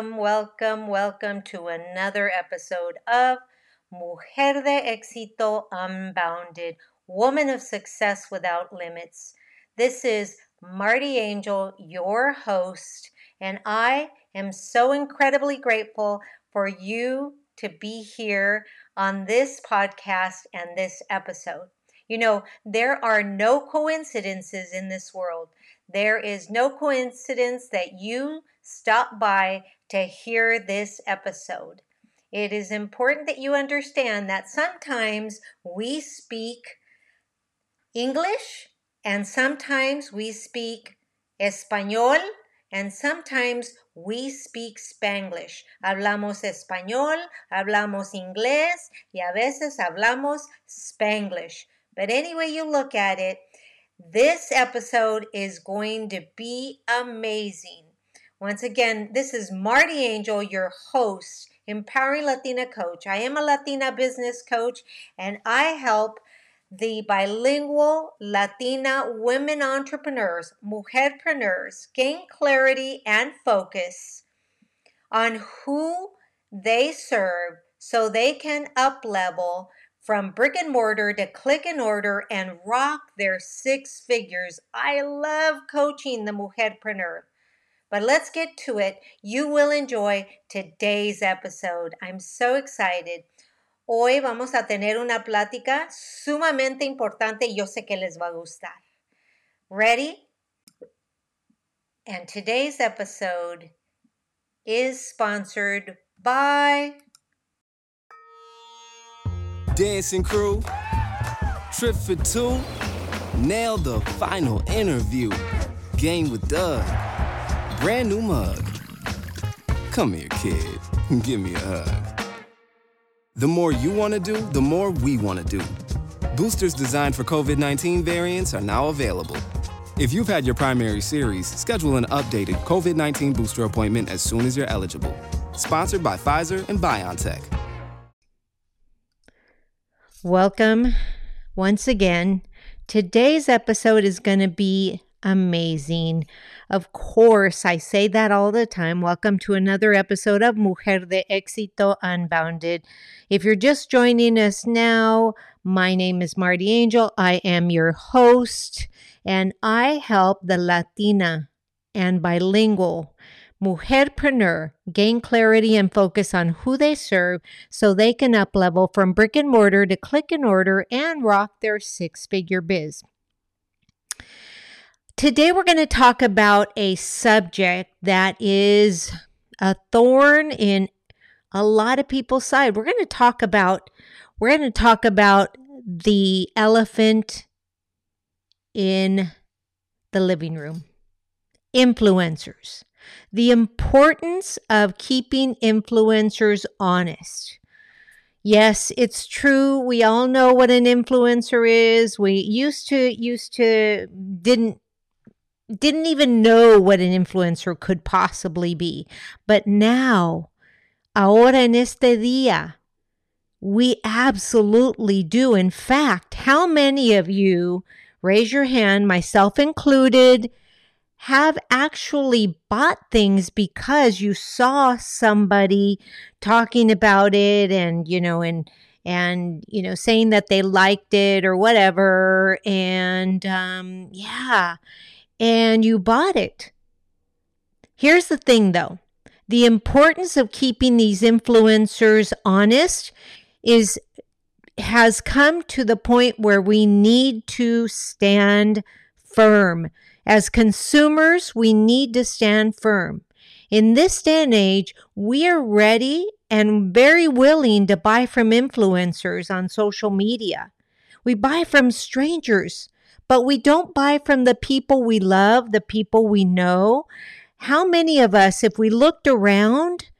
welcome, welcome, welcome to another episode of Mujer de Éxito Unbounded, Woman of Success Without Limits. This is Marty Angel, your host, and I am so incredibly grateful for you to be here on this podcast and this episode. You know, there are no coincidences in this world. There is no coincidence that you stop by to hear this episode. It is important that you understand that sometimes we speak English and sometimes we speak Español and sometimes we speak Spanglish. Hablamos español, hablamos inglés y a veces hablamos Spanglish. But anyway you look at it, this episode is going to be amazing. Once again, this is Marty Angel, your host, Empowering Latina Coach. I am a Latina business coach and I help the bilingual Latina women entrepreneurs, mujerpreneurs, gain clarity and focus on who they serve so they can up level from brick and mortar to click and order and rock their six figures. I love coaching the mujerpreneur. But let's get to it. You will enjoy today's episode. I'm so excited. Hoy vamos a tener una plática sumamente importante y yo sé que les va a gustar. Ready? And today's episode is sponsored by Dancing Crew, Trip for Two, Nail the Final Interview, Game with Doug brand new mug. Come here, kid. Give me a hug. The more you want to do, the more we want to do. Boosters designed for COVID 19 variants are now available. If you've had your primary series, schedule an updated COVID 19 booster appointment as soon as you're eligible. Sponsored by Pfizer and BioNTech. Welcome once again. Today's episode is going to be amazing. Of course, I say that all the time. Welcome to another episode of Mujer de Éxito Unbounded. If you're just joining us now, my name is Marty Angel. I am your host, and I help the Latina and bilingual mujerpreneur gain clarity and focus on who they serve so they can up level from brick and mortar to click and order and rock their six figure biz. Today, we're going to talk about a subject that is a thorn in a lot of people's side. We're going to talk about we're going to talk about the elephant in the living room. Influencers. The importance of keeping influencers honest. Yes, it's true. We all know what an influencer is. We used to used to didn't didn't even know what an influencer could possibly be. But now, ahora en este día, we absolutely do. In fact, how many of you, raise your hand, myself included, have actually bought things because you saw somebody talking about it and, you know, and, and you know saying that they liked it or whatever and um yeah and you bought it. Here's the thing though the importance of keeping these influencers honest is has come to the point where we need to stand firm. As consumers, we need to stand firm. In this day and age, we are ready and very willing to buy from influencers on social media. We buy from strangers but we don't buy from the people we love, the people we know. How many of us, if we looked around,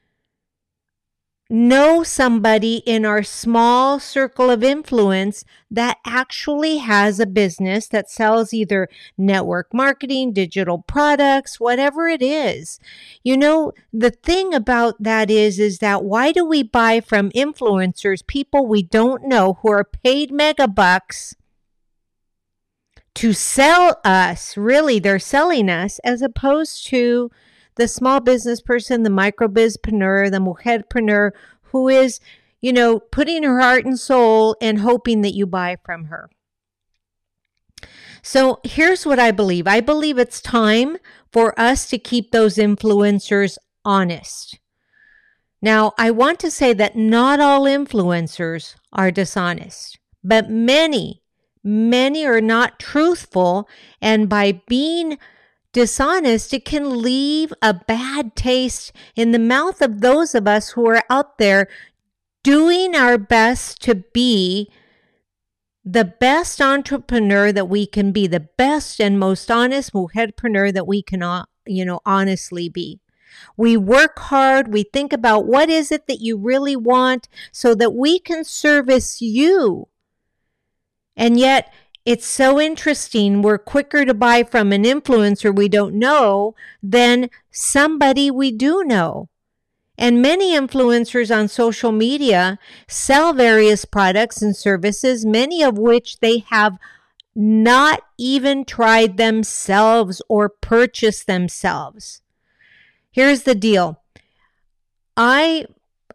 know somebody in our small circle of influence that actually has a business that sells either network marketing, digital products, whatever it is. You know, the thing about that is is that why do we buy from influencers, people we don't know who are paid mega bucks to sell us? Really, they're selling us as opposed to the small business person, the micro bizpreneur, the mujerpreneur who is, you know, putting her heart and soul and hoping that you buy from her. So here's what I believe I believe it's time for us to keep those influencers honest. Now, I want to say that not all influencers are dishonest, but many, many are not truthful. And by being dishonest, it can leave a bad taste in the mouth of those of us who are out there doing our best to be the best entrepreneur that we can be, the best and most honest mujerpreneur that we can, uh, you know, honestly be. We work hard. We think about what is it that you really want so that we can service you. And yet, it's so interesting. We're quicker to buy from an influencer we don't know than somebody we do know. And many influencers on social media sell various products and services, many of which they have not even tried themselves or purchased themselves. Here's the deal I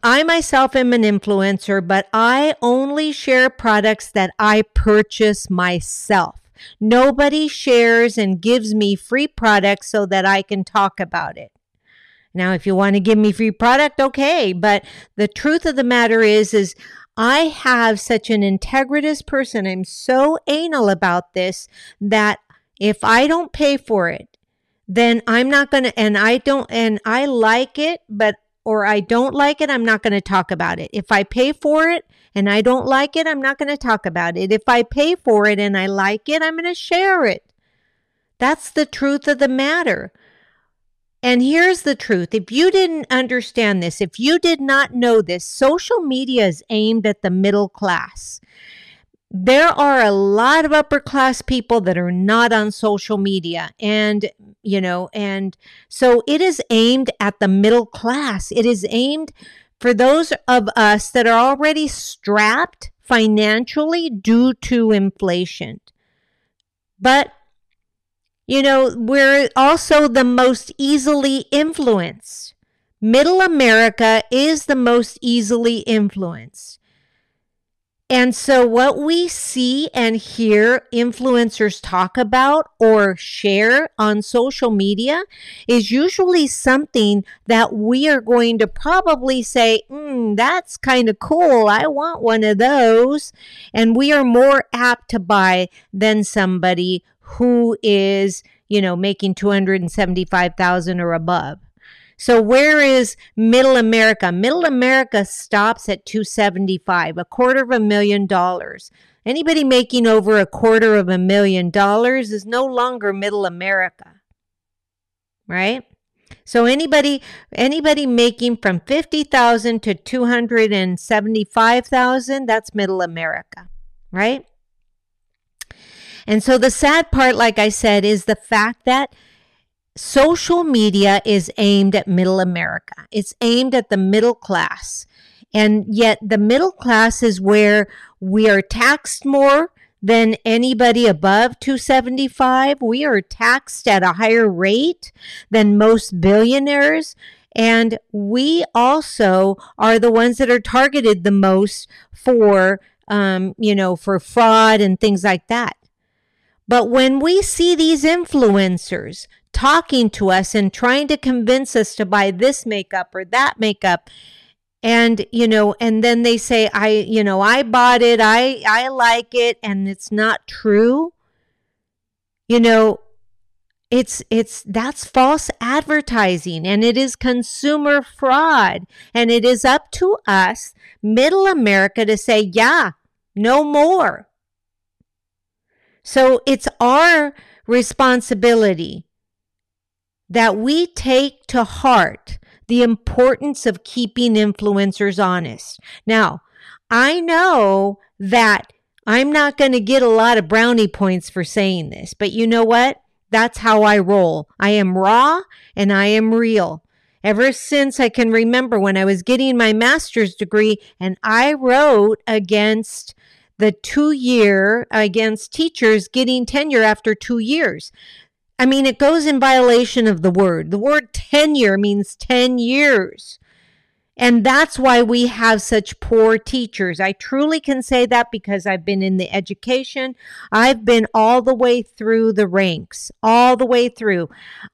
I myself am an influencer, but I only share products that I purchase myself. Nobody shares and gives me free products so that I can talk about it. Now, if you want to give me free product, okay. But the truth of the matter is, is I have such an integritous person. I'm so anal about this that if I don't pay for it, then I'm not going to, and I don't, and I like it, but or I don't like it, I'm not going to talk about it. If I pay for it and I don't like it, I'm not going to talk about it. If I pay for it and I like it, I'm going to share it. That's the truth of the matter. And here's the truth if you didn't understand this, if you did not know this, social media is aimed at the middle class there are a lot of upper class people that are not on social media and you know and so it is aimed at the middle class. It is aimed for those of us that are already strapped financially due to inflation. But you know we're also the most easily influenced. Middle america is the most easily influenced and so, what we see and hear influencers talk about or share on social media is usually something that we are going to probably say, mm, That's kind of cool. I want one of those. And we are more apt to buy than somebody who is, you know, making 275,000 or above. So where is middle America? Middle America stops at 275, a quarter of a million dollars. Anybody making over a quarter of a million dollars is no longer middle America. Right? So anybody anybody making from 50,000 to 275,000, that's middle America, right? And so the sad part like I said is the fact that social media is aimed at middle America. It's aimed at the middle class. And yet the middle class is where we are taxed more than anybody above 275. We are taxed at a higher rate than most billionaires. And we also are the ones that are targeted the most for, um, you know, for fraud and things like that. But when we see these influencers talking to us and trying to convince us to buy this makeup or that makeup. And you know and then they say i you know i bought it. I i like it. And it's not true. You know it's it's that's false advertising. And it is consumer fraud. And it is up to us middle america to say yeah no more. So it's our responsibility that we take to heart the importance of keeping influencers honest. Now, I know that I'm not going to get a lot of brownie points for saying this, but you know what? That's how I roll. I am raw and I am real. Ever since I can remember when I was getting my master's degree and I wrote against the two year, against teachers getting tenure after two years. I mean, it goes in violation of the word. The word tenure means 10 years. And that's why we have such poor teachers. I truly can say that because I've been in the education. I've been all the way through the ranks, all the way through.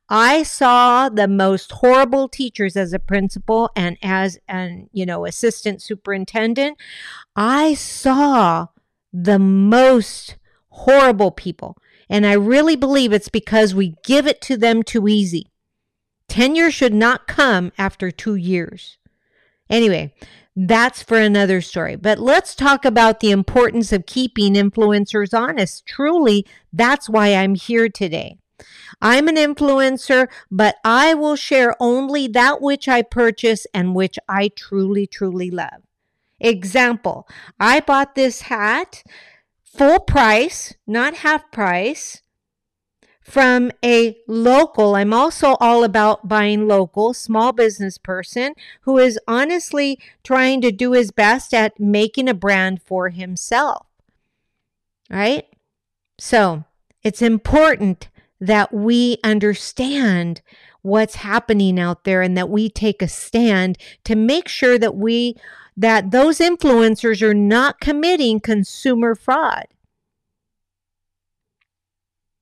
I saw the most horrible teachers as a principal and as an, you know, assistant superintendent. I saw the most horrible people. And I really believe it's because we give it to them too easy. Tenure should not come after two years. Anyway, that's for another story. But let's talk about the importance of keeping influencers honest. Truly, that's why I'm here today. I'm an influencer, but I will share only that which I purchase and which I truly, truly love. Example, I bought this hat full price, not half price, from a local. I'm also all about buying local, small business person who is honestly trying to do his best at making a brand for himself. Right? So it's important that we understand what's happening out there and that we take a stand to make sure that we that those influencers are not committing consumer fraud.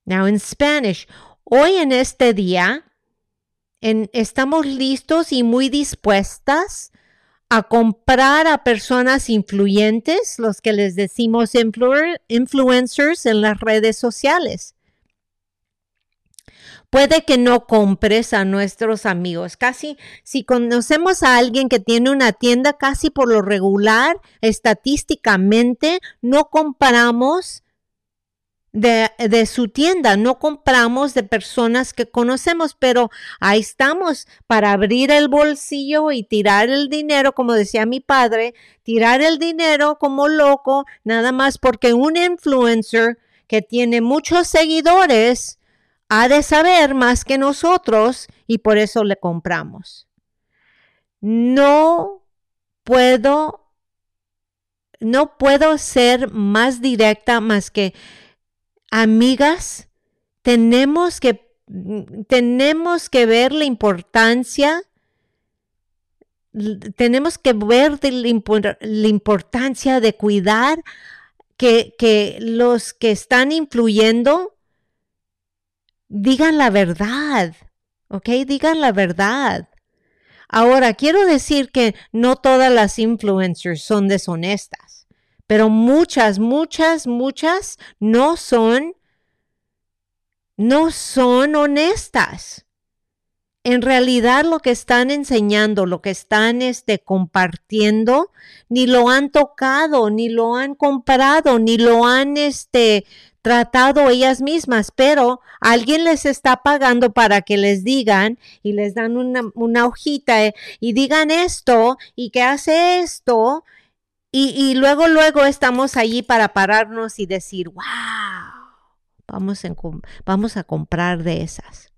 Now in Spanish, hoy en este día en, estamos listos y muy dispuestas a comprar a personas influyentes, los que les decimos influencers en las redes sociales. Puede que no compres a nuestros amigos. Casi, si conocemos a alguien que tiene una tienda, casi por lo regular, estadísticamente, no compramos de, de, su tienda, no compramos de personas que conocemos, pero ahí estamos para abrir el bolsillo y tirar el dinero, como decía mi padre, tirar el dinero como loco, nada más porque un influencer que tiene muchos seguidores, ha de saber más que nosotros y por eso le compramos. No puedo, no puedo ser más directa más que amigas, tenemos que, tenemos que ver la importancia tenemos que ver la, importancia de cuidar que, que, los que están influyendo digan la verdad, ¿ok? Digan la verdad. Ahora, quiero decir que no todas las influencers son deshonestas, pero muchas, muchas, muchas no son, no son honestas. En realidad lo que están enseñando, lo que están este, compartiendo, ni lo han tocado, ni lo han comprado, ni lo han este, tratado ellas mismas, pero alguien les está pagando para que les digan y les dan una, hojita eh, y digan esto y que hace esto y, luego, luego estamos allí para pararnos y decir, wow, vamos, vamos a comprar de esas.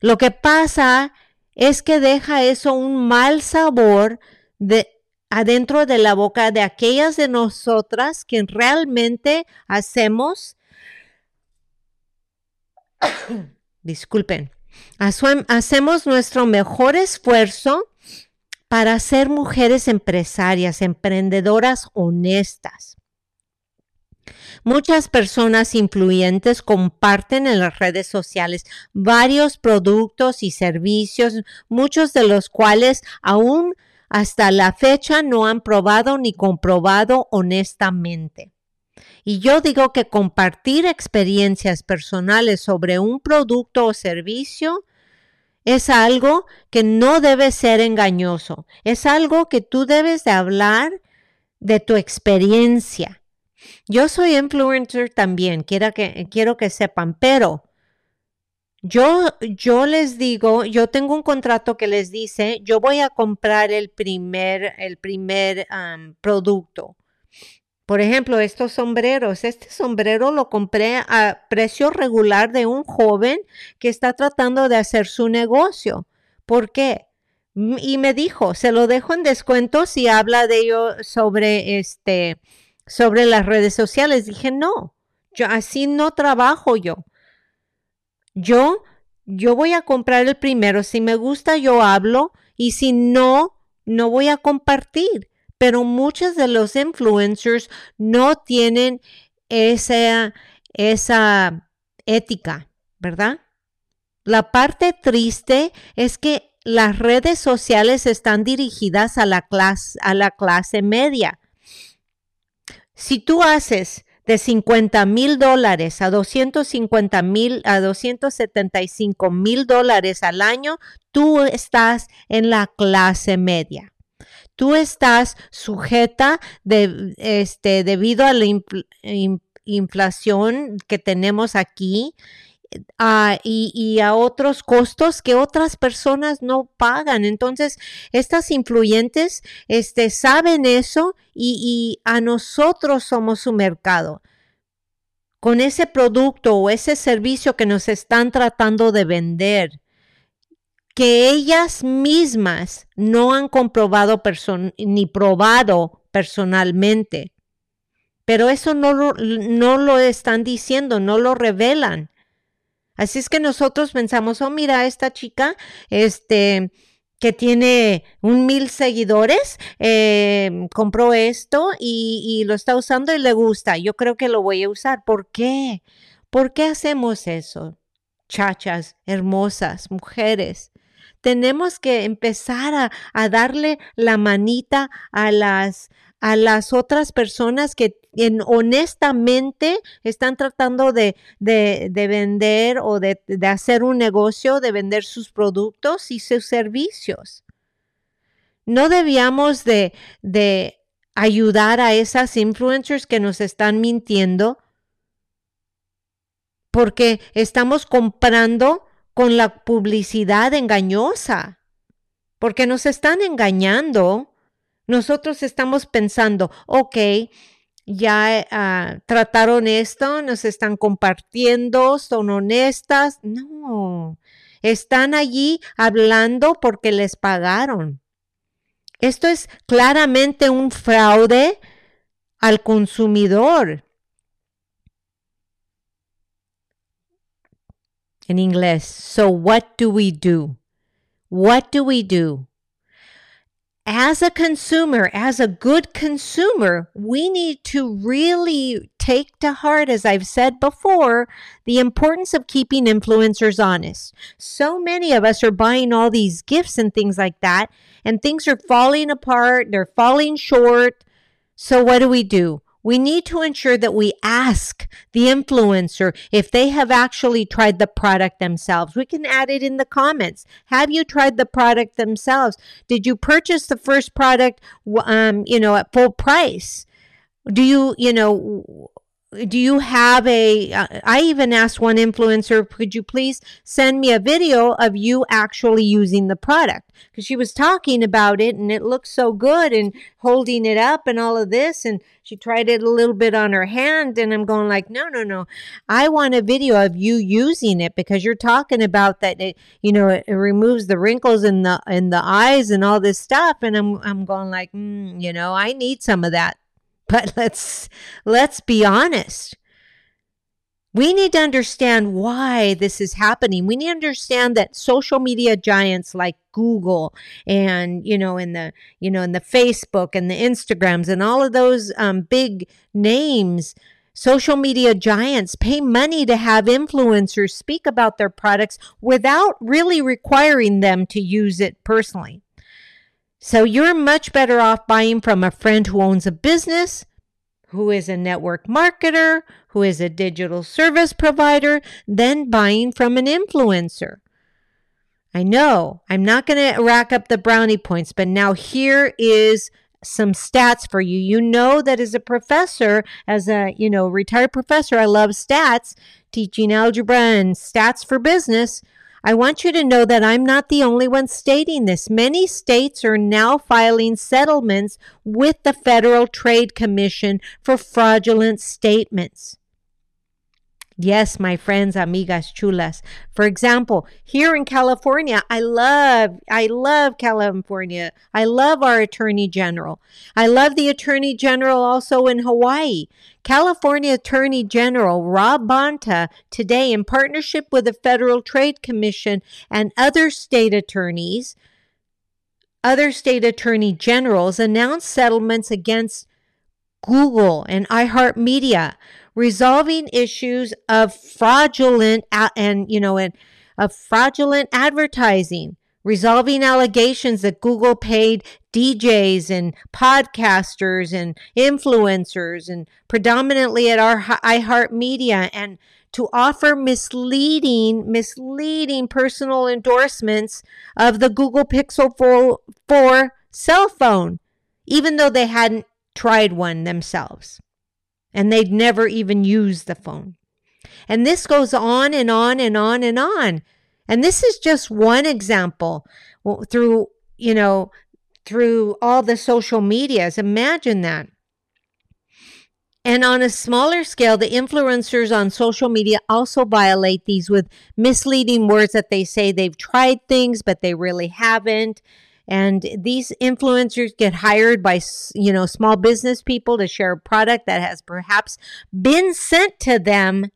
Lo que pasa es que deja eso un mal sabor de, adentro de la boca de aquellas de nosotras que realmente hacemos, disculpen, hacemos nuestro mejor esfuerzo para ser mujeres empresarias, emprendedoras honestas. Muchas personas influyentes comparten en las redes sociales varios productos y servicios, muchos de los cuales aún hasta la fecha no han probado ni comprobado honestamente. Y yo digo que compartir experiencias personales sobre un producto o servicio es algo que no debe ser engañoso. Es algo que tú debes de hablar de tu experiencia. Yo soy influencer también, quiero que, quiero que sepan, pero Yo, yo les digo, yo tengo un contrato que les dice, yo voy a comprar el primer, el primer producto. Por ejemplo, estos sombreros. Este sombrero lo compré a precio regular de un joven que está tratando de hacer su negocio. ¿Por qué? Y me dijo, se lo dejo en descuento si habla de ello sobre este, sobre las redes sociales. Dije, no, yo así no trabajo yo. Yo, yo voy a comprar el primero. Si me gusta, yo hablo. Y si no, no voy a compartir. Pero muchos de los influencers no tienen esa, esa ética, ¿verdad? La parte triste es que las redes sociales están dirigidas a la clase, a la clase media. Si tú haces de 50 mil dólares a 250 mil, a 275 mil dólares al año, tú estás en la clase media. Tú estás sujeta de, este, debido a la inflación que tenemos aquí Ah, y, a otros costos que otras personas no pagan. Entonces, estas influyentes este, saben eso y, a nosotros somos su mercado. Con ese producto o ese servicio que nos están tratando de vender, que ellas mismas no han comprobado ni probado personalmente. Pero eso no no lo están diciendo, no lo revelan. Así es que nosotros pensamos, oh, mira, esta chica, este, que tiene un mil seguidores, eh, compró esto y, lo está usando y le gusta. Yo creo que lo voy a usar. ¿Por qué? ¿Por qué hacemos eso? Chachas, hermosas, mujeres. Tenemos que empezar a darle la manita a las, a las otras personas que honestamente están tratando de, vender o de, hacer un negocio, de vender sus productos y sus servicios. No debíamos de, de ayudar a esas influencers que nos están mintiendo porque estamos comprando con la publicidad engañosa, porque nos están engañando. Nosotros estamos pensando, ok, ya uh, trataron esto, nos están compartiendo, son honestas. No, están allí hablando porque les pagaron. Esto es claramente un fraude al consumidor. En inglés, so what do we do? What do we do? As a consumer, as a good consumer, we need to really take to heart, as I've said before, the importance of keeping influencers honest. So many of us are buying all these gifts and things like that, and things are falling apart, they're falling short. So, what do we do? We need to ensure that we ask the influencer if they have actually tried the product themselves. We can add it in the comments. Have you tried the product themselves? Did you purchase the first product, um, you know, at full price? Do you, you know, do you have a? Uh, I even asked one influencer could you please send me a video of you actually using the product? Because she was talking about it and it looked so good and holding it up and all of this. And she tried it a little bit on her hand and i'm going like no no no. I want a video of you using it because you're talking about that it you know it, it removes the wrinkles in the in the eyes and all this stuff. And i'm i'm going like mm, you know i need some of that but let's let's be honest. We need to understand why this is happening. We need to understand that social media giants like Google and you know in the you know in the Facebook and the Instagrams and all of those um, big names social media giants pay money to have influencers speak about their products without really requiring them to use it personally. So you're much better off buying from a friend who owns a business, who is a network marketer, who is a digital service provider, than buying from an influencer. I know I'm not going to rack up the brownie points, but now here is some stats for you. You know that as a professor, as a, you know, retired professor, I love stats, teaching algebra and stats for business. I want you to know that I'm not the only one stating this. Many states are now filing settlements with the Federal Trade Commission for fraudulent statements. Yes, my friends, amigas chulas. For example, here in California, I love, I love California. I love our Attorney General. I love the Attorney General also in Hawaii. California Attorney General Rob Bonta today, in partnership with the Federal Trade Commission and other state attorneys, other state attorney generals announced settlements against Google and iHeartMedia resolving issues of fraudulent and you know and of fraudulent advertising resolving allegations that Google paid DJs and podcasters and influencers and predominantly at our iHeartMedia and to offer misleading misleading personal endorsements of the Google Pixel 4, 4 cell phone even though they hadn't tried one themselves and they'd never even use the phone. And this goes on and on and on and on. And this is just one example through, you know, through all the social medias. Imagine that. And on a smaller scale, the influencers on social media also violate these with misleading words that they say they've tried things, but they really haven't. And these influencers get hired by, you know, small business people to share a product that has perhaps been sent to them,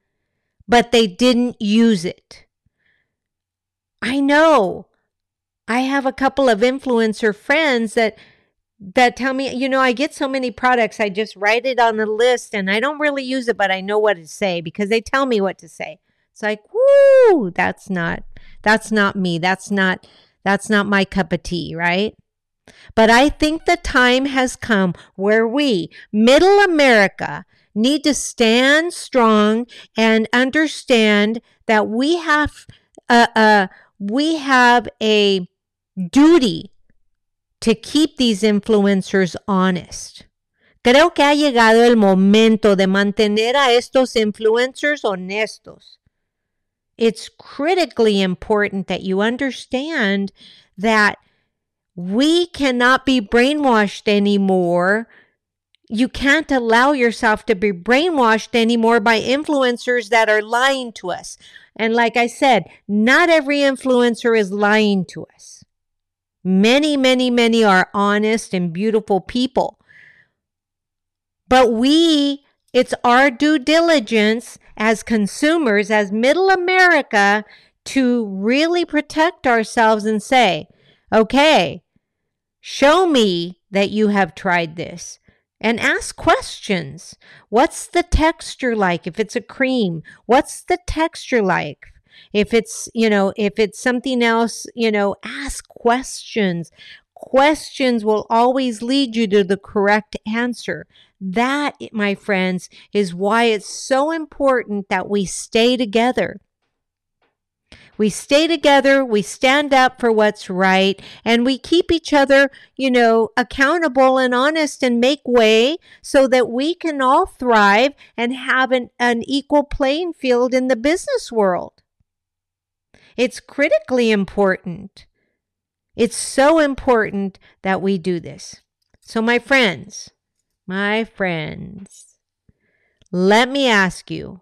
but they didn't use it. I know. I have a couple of influencer friends that that tell me, you know, I get so many products, I just write it on the list and I don't really use it, but I know what to say because they tell me what to say. It's like, whoo, that's not that's not me. That's not that's not my cup of tea, right? But I think the time has come where we, middle America, need to stand strong and understand that we have a, a we have a duty to keep these influencers honest. Creo que ha llegado el momento de mantener a estos influencers honestos it's critically important that you understand that we cannot be brainwashed anymore. You can't allow yourself to be brainwashed anymore by influencers that are lying to us. And like I said, not every influencer is lying to us. Many, many, many are honest and beautiful people. But we it's our due diligence as consumers, as middle America, to really protect ourselves and say, okay, show me that you have tried this. And ask questions. What's the texture like if it's a cream? What's the texture like? If it's, you know, if it's something else, you know, ask questions. Questions will always lead you to the correct answer. That, my friends, is why it's so important that we stay together. We stay together, we stand up for what's right, and we keep each other, you know, accountable and honest and make way so that we can all thrive and have an, an equal playing field in the business world. It's critically important. It's so important that we do this. So, my friends, my friends, let me ask you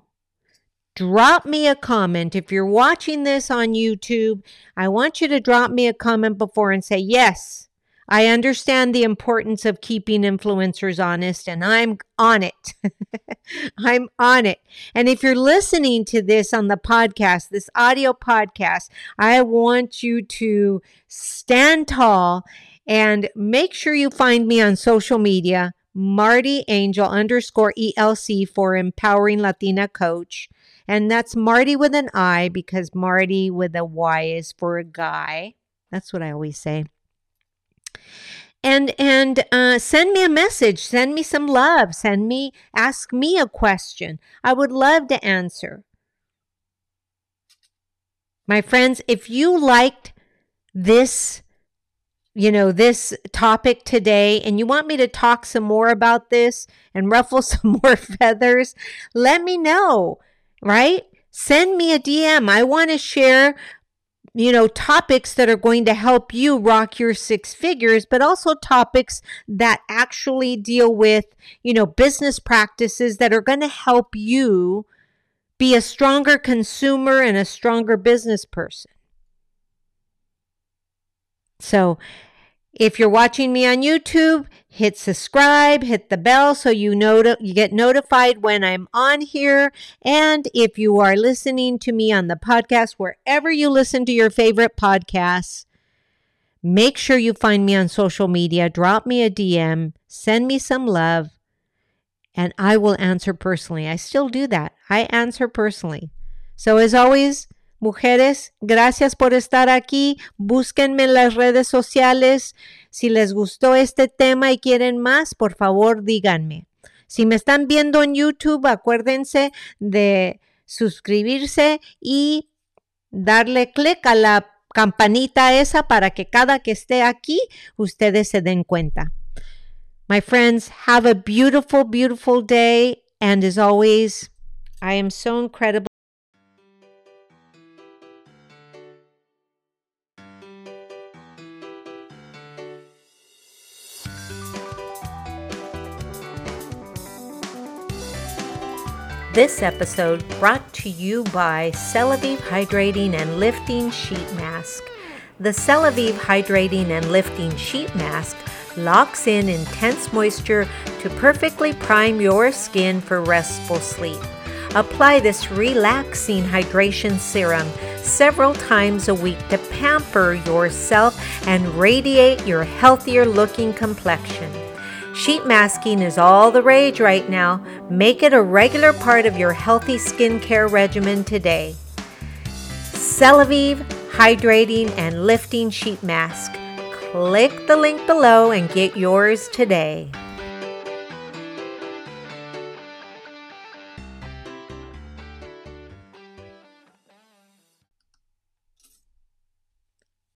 drop me a comment. If you're watching this on YouTube, I want you to drop me a comment before and say, Yes, I understand the importance of keeping influencers honest, and I'm on it. I'm on it. And if you're listening to this on the podcast, this audio podcast, I want you to stand tall and make sure you find me on social media Marty Angel underscore ELC for Empowering Latina Coach. And that's Marty with an I because Marty with a Y is for a guy. That's what I always say. And and uh, send me a message. Send me some love. Send me ask me a question. I would love to answer. My friends, if you liked this you know, this topic today and you want me to talk some more about this and ruffle some more feathers, let me know, right? Send me a DM. I want to share you know, topics that are going to help you rock your six figures, but also topics that actually deal with, you know, business practices that are going to help you be a stronger consumer and a stronger business person. So, if you're watching me on YouTube, hit subscribe, hit the bell so you know you get notified when I'm on here. And if you are listening to me on the podcast, wherever you listen to your favorite podcasts, make sure you find me on social media, drop me a DM, send me some love, and I will answer personally. I still do that. I answer personally. So as always, Mujeres, gracias por estar aquí. Búsquenme en las redes sociales. Si les gustó este tema y quieren más, por favor díganme. Si me están viendo en YouTube, acuérdense de suscribirse y darle clic a la campanita esa para que cada que esté aquí ustedes se den cuenta. My friends, have a beautiful, beautiful day. And as always, I am so incredible. This episode brought to you by Celavive Hydrating and Lifting Sheet Mask. The Celavive Hydrating and Lifting Sheet Mask locks in intense moisture to perfectly prime your skin for restful sleep. Apply this relaxing hydration serum several times a week to pamper yourself and radiate your healthier looking complexion. Sheet masking is all the rage right now. Make it a regular part of your healthy skincare regimen today. Celavive Hydrating and Lifting Sheet Mask. Click the link below and get yours today.